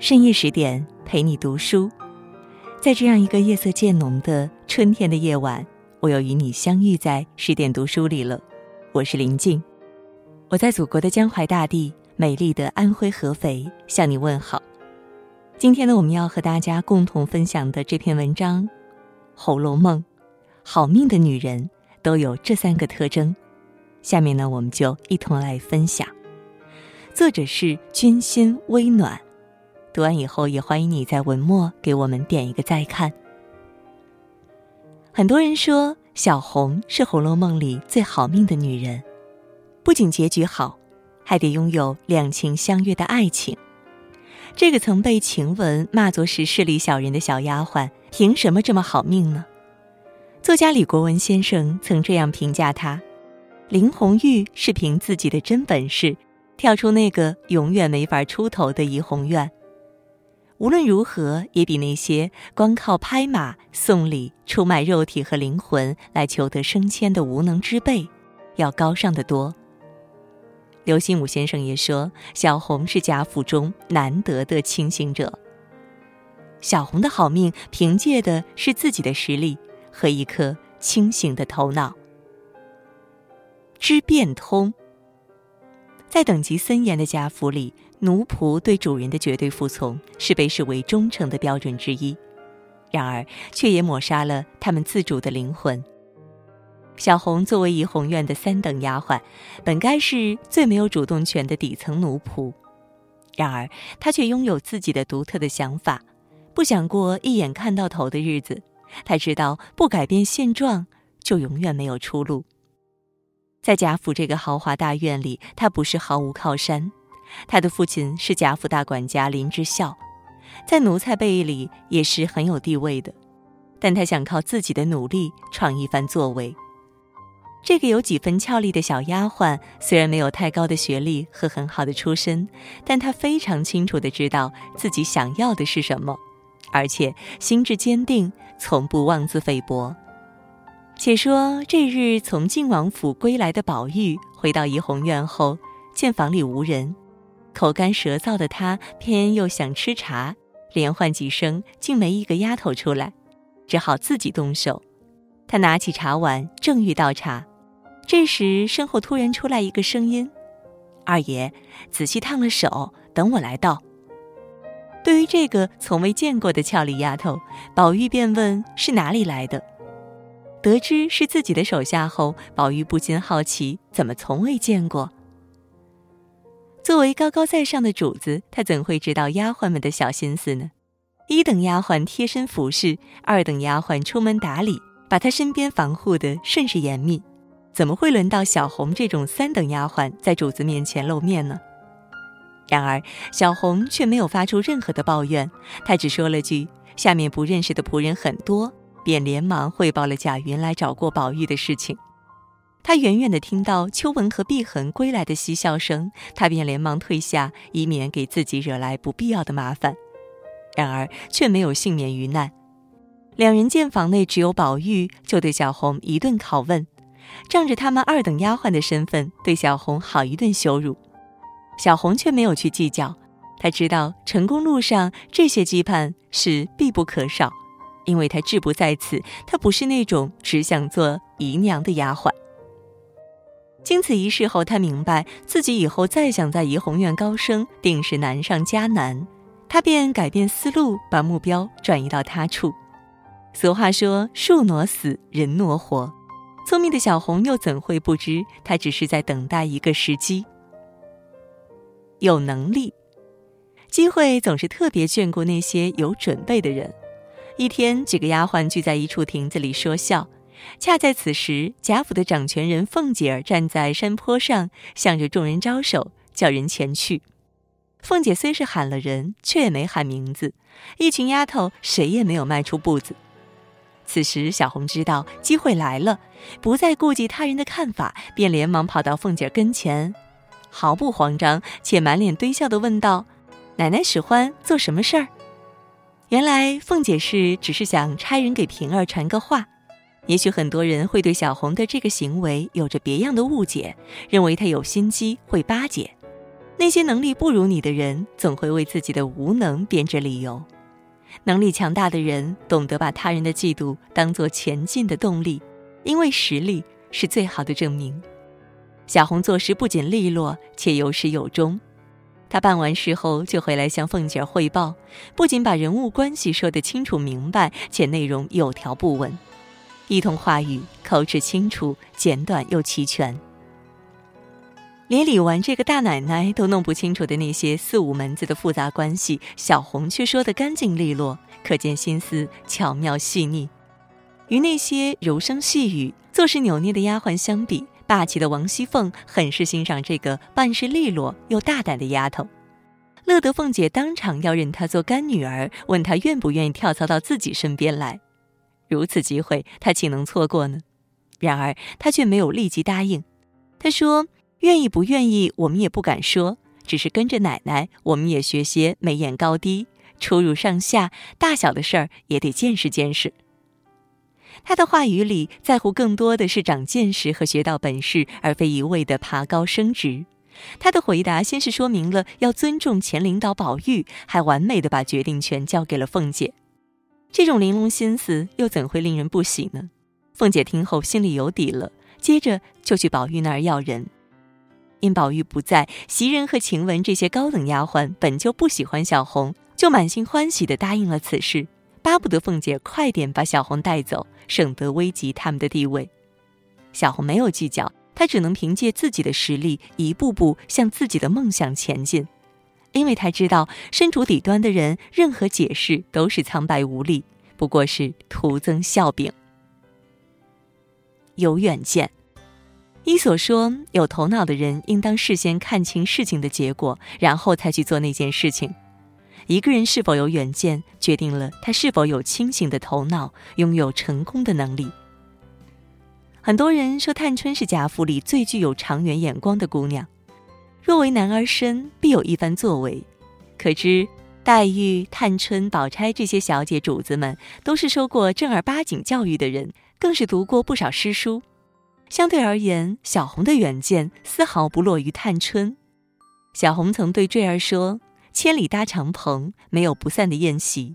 深夜十点陪你读书，在这样一个夜色渐浓的春天的夜晚，我又与你相遇在十点读书里了。我是林静，我在祖国的江淮大地、美丽的安徽合肥向你问好。今天呢，我们要和大家共同分享的这篇文章《红楼梦》，好命的女人都有这三个特征。下面呢，我们就一同来分享。作者是君心微暖。读完以后，也欢迎你在文末给我们点一个再看。很多人说小红是《红楼梦》里最好命的女人，不仅结局好，还得拥有两情相悦的爱情。这个曾被晴雯骂作是势利小人的小丫鬟，凭什么这么好命呢？作家李国文先生曾这样评价她：林红玉是凭自己的真本事，跳出那个永远没法出头的怡红院。无论如何，也比那些光靠拍马、送礼、出卖肉体和灵魂来求得升迁的无能之辈，要高尚的多。刘心武先生也说，小红是贾府中难得的清醒者。小红的好命，凭借的是自己的实力和一颗清醒的头脑，知变通。在等级森严的贾府里。奴仆对主人的绝对服从是被视为忠诚的标准之一，然而却也抹杀了他们自主的灵魂。小红作为怡红院的三等丫鬟，本该是最没有主动权的底层奴仆，然而她却拥有自己的独特的想法，不想过一眼看到头的日子。她知道不改变现状，就永远没有出路。在贾府这个豪华大院里，她不是毫无靠山。他的父亲是贾府大管家林之孝，在奴才辈里也是很有地位的，但他想靠自己的努力创一番作为。这个有几分俏丽的小丫鬟，虽然没有太高的学历和很好的出身，但她非常清楚的知道自己想要的是什么，而且心智坚定，从不妄自菲薄。且说这日从靖王府归来的宝玉，回到怡红院后，见房里无人。口干舌燥的他，偏又想吃茶，连唤几声，竟没一个丫头出来，只好自己动手。他拿起茶碗，正欲倒茶，这时身后突然出来一个声音：“二爷，仔细烫了手，等我来倒。”对于这个从未见过的俏丽丫头，宝玉便问是哪里来的。得知是自己的手下后，宝玉不禁好奇，怎么从未见过？作为高高在上的主子，他怎会知道丫鬟们的小心思呢？一等丫鬟贴身服侍，二等丫鬟出门打理，把他身边防护的甚是严密。怎么会轮到小红这种三等丫鬟在主子面前露面呢？然而小红却没有发出任何的抱怨，她只说了句：“下面不认识的仆人很多。”便连忙汇报了贾云来找过宝玉的事情。他远远地听到秋纹和碧痕归来的嬉笑声，他便连忙退下，以免给自己惹来不必要的麻烦。然而却没有幸免于难。两人见房内只有宝玉，就对小红一顿拷问，仗着他们二等丫鬟的身份，对小红好一顿羞辱。小红却没有去计较，她知道成功路上这些羁绊是必不可少，因为她志不在此，她不是那种只想做姨娘的丫鬟。经此一事后，他明白自己以后再想在怡红院高升，定是难上加难。他便改变思路，把目标转移到他处。俗话说：“树挪死，人挪活。”聪明的小红又怎会不知，她只是在等待一个时机。有能力，机会总是特别眷顾那些有准备的人。一天，几个丫鬟聚在一处亭子里说笑。恰在此时，贾府的掌权人凤姐儿站在山坡上，向着众人招手，叫人前去。凤姐虽是喊了人，却也没喊名字。一群丫头谁也没有迈出步子。此时，小红知道机会来了，不再顾及他人的看法，便连忙跑到凤姐跟前，毫不慌张，且满脸堆笑地问道：“奶奶使唤做什么事儿？”原来，凤姐是只是想差人给平儿传个话。也许很多人会对小红的这个行为有着别样的误解，认为她有心机会巴结。那些能力不如你的人，总会为自己的无能编织理由；能力强大的人，懂得把他人的嫉妒当做前进的动力，因为实力是最好的证明。小红做事不仅利落，且有始有终。他办完事后就回来向凤姐汇报，不仅把人物关系说得清楚明白，且内容有条不紊，一通话语口齿清楚、简短又齐全。连李纨这个大奶奶都弄不清楚的那些四五门子的复杂关系，小红却说得干净利落，可见心思巧妙细腻。与那些柔声细语、做事扭捏的丫鬟相比，霸气的王熙凤很是欣赏这个办事利落又大胆的丫头，乐得凤姐当场要认她做干女儿，问她愿不愿意跳槽到自己身边来。如此机会，她岂能错过呢？然而她却没有立即答应。她说：“愿意不愿意，我们也不敢说，只是跟着奶奶，我们也学些眉眼高低、出入上下、大小的事儿，也得见识见识。”他的话语里在乎更多的是长见识和学到本事，而非一味的爬高升职。他的回答先是说明了要尊重前领导宝玉，还完美的把决定权交给了凤姐。这种玲珑心思又怎会令人不喜呢？凤姐听后心里有底了，接着就去宝玉那儿要人。因宝玉不在，袭人和晴雯这些高等丫鬟本就不喜欢小红，就满心欢喜的答应了此事。巴不得凤姐快点把小红带走，省得危及他们的地位。小红没有计较，她只能凭借自己的实力，一步步向自己的梦想前进。因为她知道，身处底端的人，任何解释都是苍白无力，不过是徒增笑柄。有远见，伊索说，有头脑的人应当事先看清事情的结果，然后才去做那件事情。一个人是否有远见，决定了他是否有清醒的头脑，拥有成功的能力。很多人说探春是贾府里最具有长远眼光的姑娘，若为男儿身，必有一番作为。可知黛玉、探春、宝钗这些小姐主子们，都是受过正儿八经教育的人，更是读过不少诗书。相对而言，小红的远见丝毫不落于探春。小红曾对坠儿说。千里搭长棚，没有不散的宴席。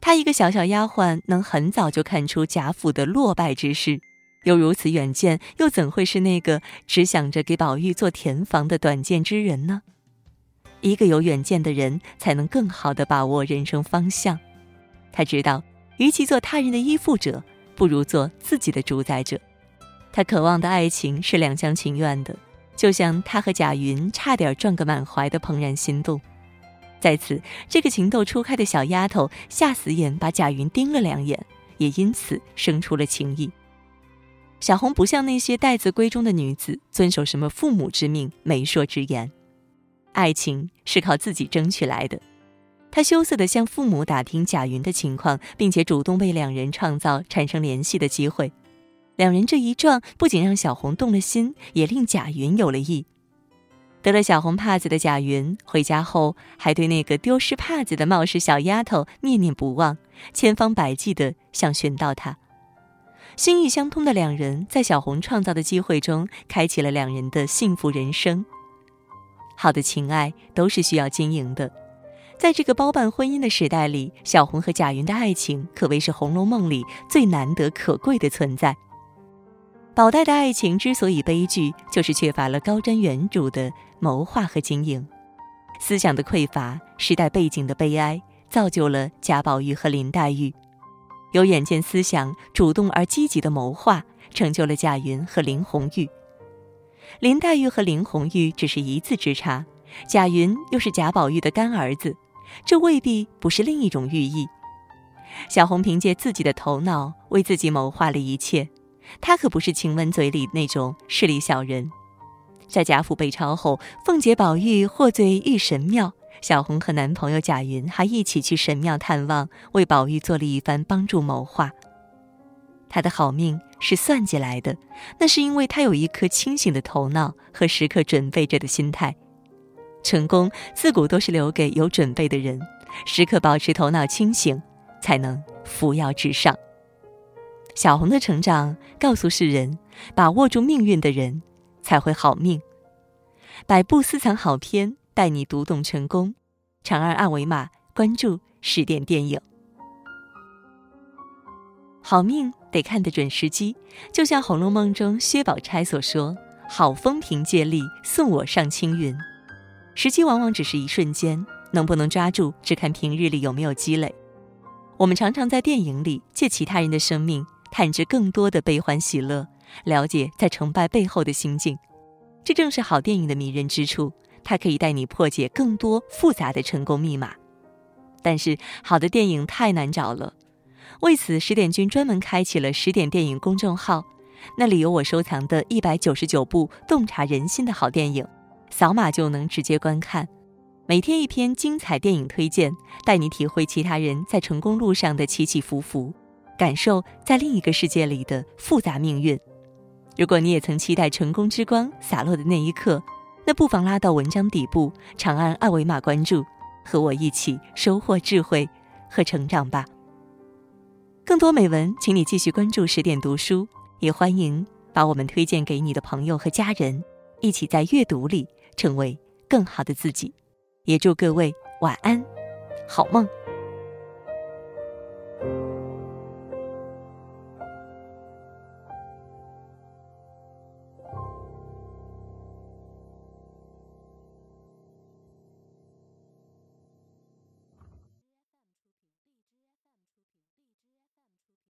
她一个小小丫鬟，能很早就看出贾府的落败之势，有如此远见，又怎会是那个只想着给宝玉做填房的短见之人呢？一个有远见的人，才能更好地把握人生方向。他知道，与其做他人的依附者，不如做自己的主宰者。他渴望的爱情是两厢情愿的，就像他和贾云差点撞个满怀的怦然心动。在此，这个情窦初开的小丫头吓死眼把贾云盯了两眼，也因此生出了情意。小红不像那些待字闺中的女子，遵守什么父母之命、媒妁之言，爱情是靠自己争取来的。她羞涩地向父母打听贾云的情况，并且主动为两人创造产生联系的机会。两人这一撞，不仅让小红动了心，也令贾云有了意。得了小红帕子的贾云回家后，还对那个丢失帕子的冒失小丫头念念不忘，千方百计地想寻到她。心意相通的两人，在小红创造的机会中，开启了两人的幸福人生。好的情爱都是需要经营的，在这个包办婚姻的时代里，小红和贾云的爱情可谓是《红楼梦》里最难得可贵的存在。宝黛的爱情之所以悲剧，就是缺乏了高瞻远瞩的谋划和经营，思想的匮乏，时代背景的悲哀，造就了贾宝玉和林黛玉。有远见思想、主动而积极的谋划，成就了贾云和林红玉。林黛玉和林红玉只是一字之差，贾云又是贾宝玉的干儿子，这未必不是另一种寓意。小红凭借自己的头脑，为自己谋划了一切。她可不是晴雯嘴里那种势利小人。在贾府被抄后，凤姐、宝玉获罪遇神庙，小红和男朋友贾云还一起去神庙探望，为宝玉做了一番帮助谋划。她的好命是算计来的，那是因为她有一颗清醒的头脑和时刻准备着的心态。成功自古都是留给有准备的人，时刻保持头脑清醒，才能扶摇直上。小红的成长告诉世人：把握住命运的人，才会好命。百部私藏好片，带你读懂成功。长按二维码关注十点电影。好命得看得准时机，就像《红楼梦》中薛宝钗所说：“好风凭借力，送我上青云。”时机往往只是一瞬间，能不能抓住，只看平日里有没有积累。我们常常在电影里借其他人的生命，探知更多的悲欢喜乐，了解在成败背后的心境。这正是好电影的迷人之处，它可以带你破解更多复杂的成功密码。但是，好的电影太难找了。为此，十点君专门开启了十点电影公众号，那里有我收藏的一百九十九部洞察人心的好电影，扫码就能直接观看。每天一篇精彩电影推荐，带你体会其他人在成功路上的起起伏伏，感受在另一个世界里的复杂命运。如果你也曾期待成功之光洒落的那一刻，那不妨拉到文章底部，长按二维码关注，和我一起收获智慧和成长吧。更多美文，请你继续关注十点读书，也欢迎把我们推荐给你的朋友和家人，一起在阅读里成为更好的自己。也祝各位晚安，好梦。